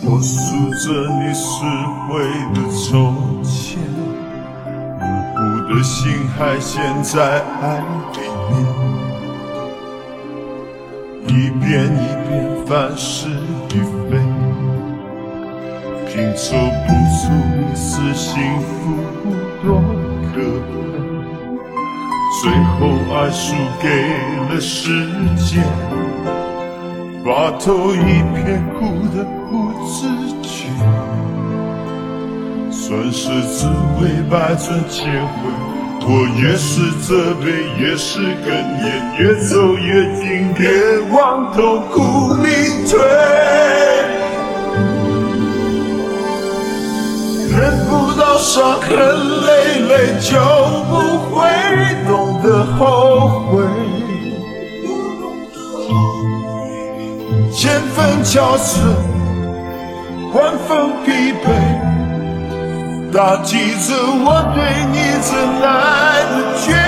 我数着你撕毁的从前，无辜的心还陷在爱里面。一遍一遍翻是与非，拼凑不出一丝幸福多可悲。最后爱输给了时间，把头一片哭的算是滋味百转千回。我越是责备，越是哽咽，越走越近，别往痛苦里退。忍不到伤痕累累，就不会懂得后悔。千分憔悴，万分疲惫。打击着我对你真爱的绝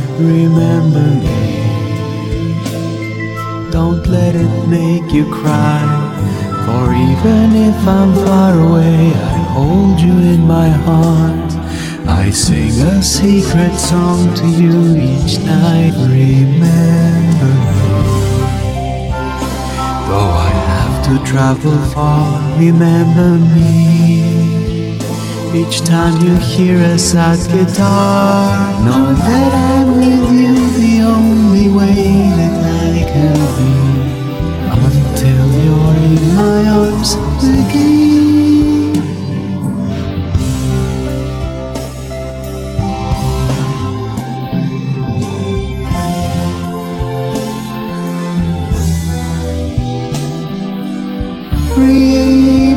remember me. Don't let it make you cry. For even if I'm far away, I hold you in my heart. I sing a secret song to you each night. Remember me. Though I have to travel far, remember me. Each time you hear a sad guitar, know that I'm with you the only way that I can be. Until you're in my arms again. Remember